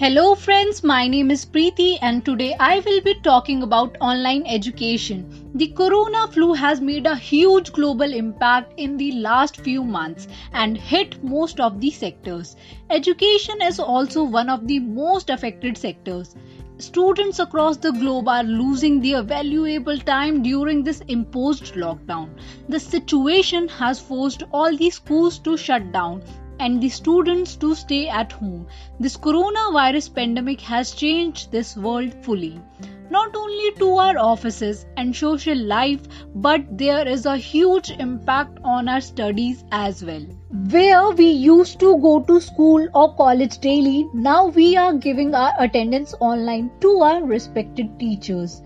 Hello friends, my name is Preeti and today I will be talking about online education. The corona flu has made a huge global impact in the last few months and hit most of the sectors. Education is also one of the most affected sectors. Students across the globe are losing their valuable time during this imposed lockdown. The situation has forced all the schools to shut down and the students to stay at home. This coronavirus pandemic has changed this world fully. Not only to our offices and social life, but there is a huge impact on our studies as well. Where we used to go to school or college daily, now we are giving our attendance online to our respected teachers.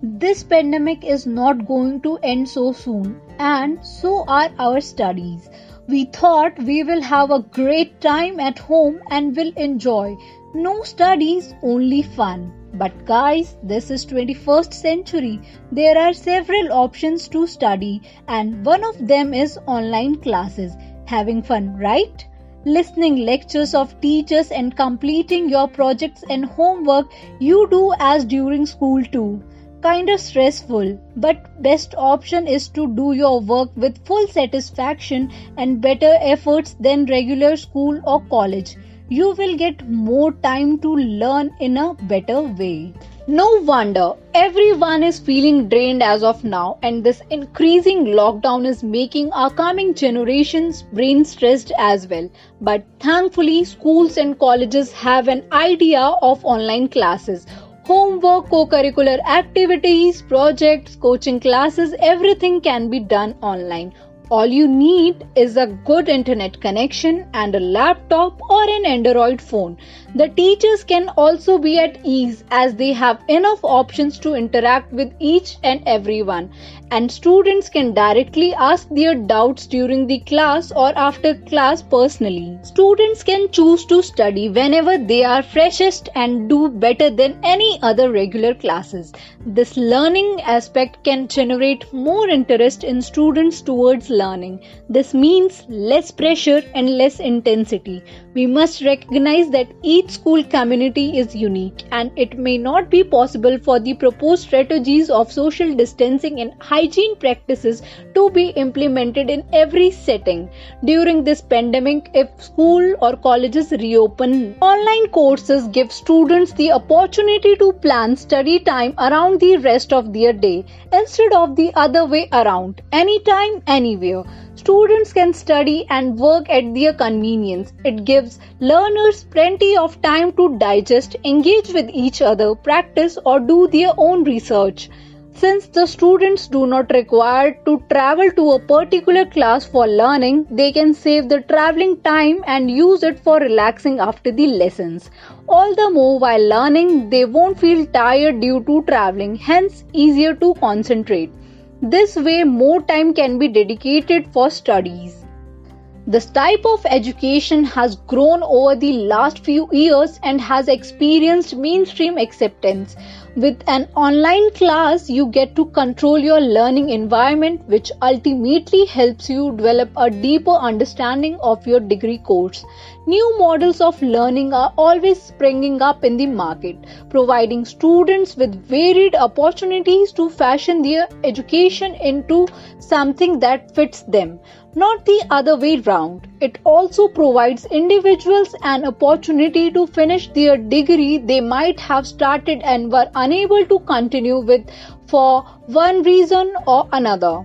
This pandemic is not going to end so soon, and so are our studies. We thought we will have a great time at home and will enjoy. No studies, only fun. But guys, this is 21st century. There are several options to study and one of them is online classes. Having fun, right? Listening lectures of teachers and completing your projects and homework you do as during school too kind of stressful, but best option is to do your work with full satisfaction and better efforts than regular school or college. You will get more time to learn in a better way. No wonder everyone is feeling drained as of now, and this increasing lockdown is making our coming generations brain stressed as well. But thankfully, schools and colleges have an idea of online classes homework, co curricular activities, projects, coaching classes, everything can be done online. All you need is a good internet connection and a laptop or an Android phone. The teachers can also be at ease as they have enough options to interact with each and everyone and students can directly ask their doubts during the class or after class personally. Students can choose to study whenever they are freshest and do better than any other regular classes. This learning aspect can generate more interest in students towards learning. This means less pressure and less intensity. We must recognize that each school community is unique and it may not be possible for the proposed strategies of social distancing and hygiene practices to be implemented in every setting. During this pandemic, if school or colleges reopen, online courses give students the opportunity to plan study time around the rest of their day instead of the other way around, anytime, anywhere. Students can study and work at their convenience. It gives learners plenty of time to digest, engage with each other, practice, or do their own research. Since the students do not require to travel to a particular class for learning, they can save the traveling time and use it for relaxing after the lessons. All the more while learning, they won't feel tired due to traveling, hence easier to concentrate. This way, more time can be dedicated for studies. This type of education has grown over the last few years and has experienced mainstream acceptance. With an online class, you get to control your learning environment, which ultimately helps you develop a deeper understanding of your degree course. New models of learning are always springing up in the market, providing students with varied opportunities to fashion their education into something that fits them not the other way round. It also provides individuals an opportunity to finish their degree they might have started and were unable to continue with for one reason or another.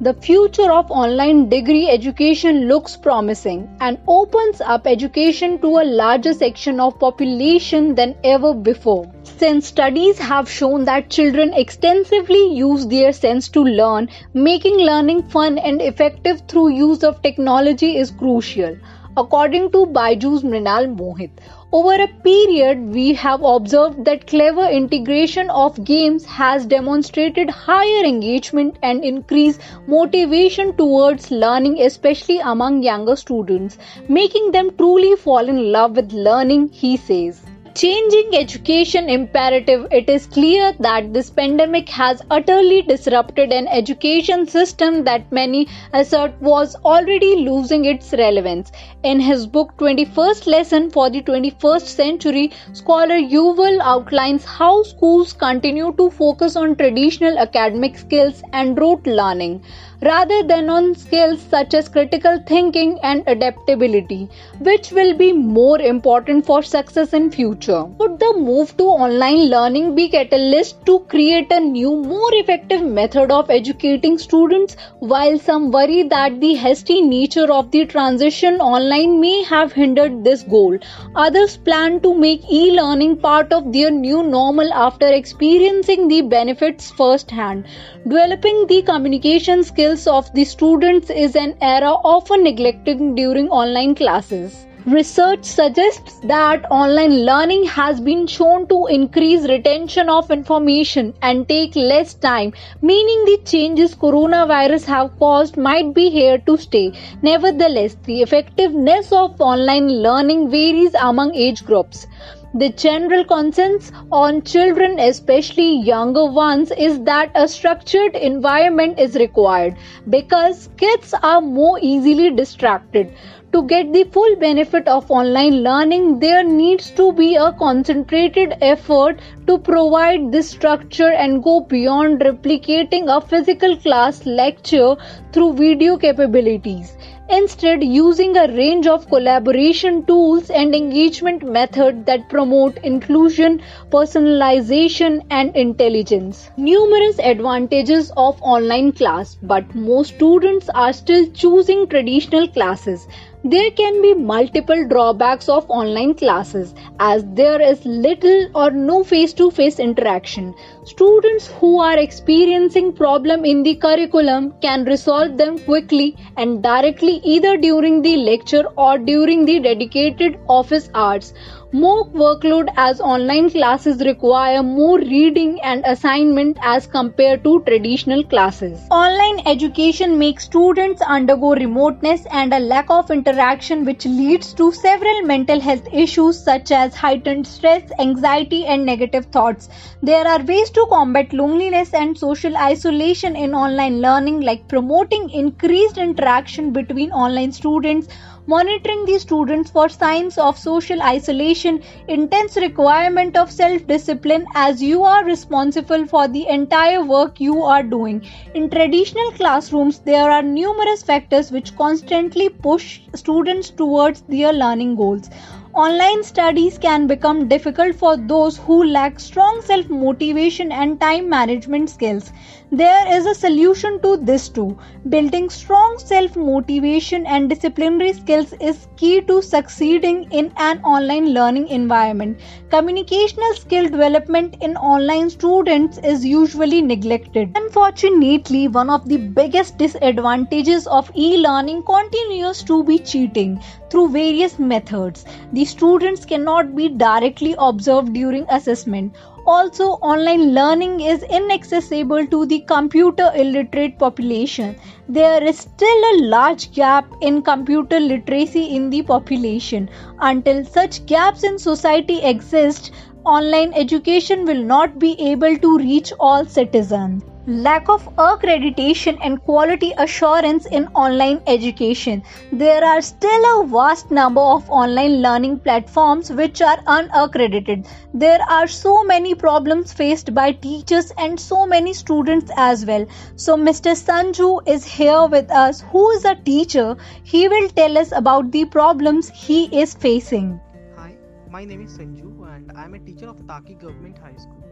The future of online degree education looks promising and opens up education to a larger section of population than ever before. Since studies have shown that children extensively use their sense to learn, making learning fun and effective through use of technology is crucial. According to Byju's Mrinal Mohit, over a period, we have observed that clever integration of games has demonstrated higher engagement and increased motivation towards learning, especially among younger students, making them truly fall in love with learning, he says. Changing education imperative, it is clear that this pandemic has utterly disrupted an education system that many assert was already losing its relevance. In his book 21st Lesson for the 21st Century, scholar Yuval outlines how schools continue to focus on traditional academic skills and rote learning rather than on skills such as critical thinking and adaptability, which will be more important for success in future. Would the move to online learning be catalyst to create a new, more effective method of educating students? While some worry that the hasty nature of the transition online may have hindered this goal, others plan to make e-learning part of their new normal after experiencing the benefits firsthand. Developing the communication skills of the students is an era often neglected during online classes. Research suggests that online learning has been shown to increase retention of information and take less time, meaning the changes coronavirus have caused might be here to stay. Nevertheless, the effectiveness of online learning varies among age groups. The general consensus on children, especially younger ones, is that a structured environment is required because kids are more easily distracted. To get the full benefit of online learning, there needs to be a concentrated effort to provide this structure and go beyond replicating a physical class lecture through video capabilities. Instead, using a range of collaboration tools and engagement methods that promote inclusion, personalization, and intelligence. Numerous advantages of online class, but most students are still choosing traditional classes. There can be multiple drawbacks of online classes as there is little or no face to face interaction. Students who are experiencing problem in the curriculum can resolve them quickly and directly either during the lecture or during the dedicated office hours. More workload as online classes require more reading and assignment as compared to traditional classes. Online education makes students undergo remoteness and a lack of interaction which leads to several mental health issues such as heightened stress, anxiety and negative thoughts. There are ways to combat loneliness and social isolation in online learning like promoting increased interaction between online students monitoring the students for signs of social isolation, intense requirement of self discipline as you are responsible for the entire work you are doing. In traditional classrooms, there are numerous factors which constantly push students towards their learning goals. Online studies can become difficult for those who lack strong self motivation and time management skills. There is a solution to this too. Building strong self motivation and disciplinary skills is key to succeeding in an online learning environment. Communicational skill development in online students is usually neglected. Unfortunately, one of the biggest disadvantages of e learning continues to be cheating through various methods. The students cannot be directly observed during assessment. Also, online learning is inaccessible to the computer illiterate population. There is still a large gap in computer literacy in the population. Until such gaps in society exist, online education will not be able to reach all citizens lack of accreditation and quality assurance in online education. There are still a vast number of online learning platforms which are unaccredited. There are so many problems faced by teachers and so many students as well. So, Mr. Sanju is here with us, who is a teacher. He will tell us about the problems he is facing. Hi, my name is Sanju and I am a teacher of Taki Government High School.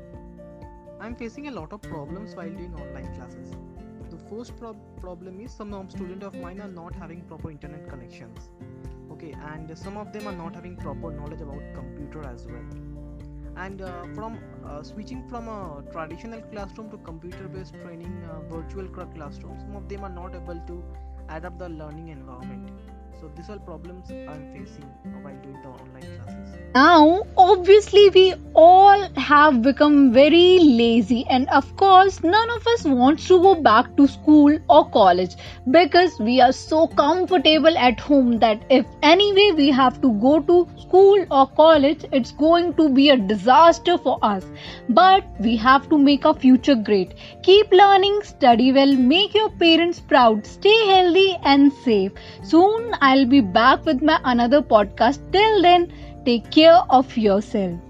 I'm facing a lot of problems while doing online classes. The first pro- problem is some students of mine are not having proper internet connections. Okay, and some of them are not having proper knowledge about computer as well. And uh, from uh, switching from a traditional classroom to computer-based training uh, virtual classroom, some of them are not able to adapt the learning environment. So these are problems I'm facing while doing the online classes. Now, obviously, we all have become very lazy, and of course, none of us wants to go back to school or college because we are so comfortable at home that if anyway we have to go to school or college, it's going to be a disaster for us. But we have to make our future great. Keep learning, study well, make your parents proud, stay healthy and safe. Soon I'll be back with my another podcast. Till then, take care of yourself.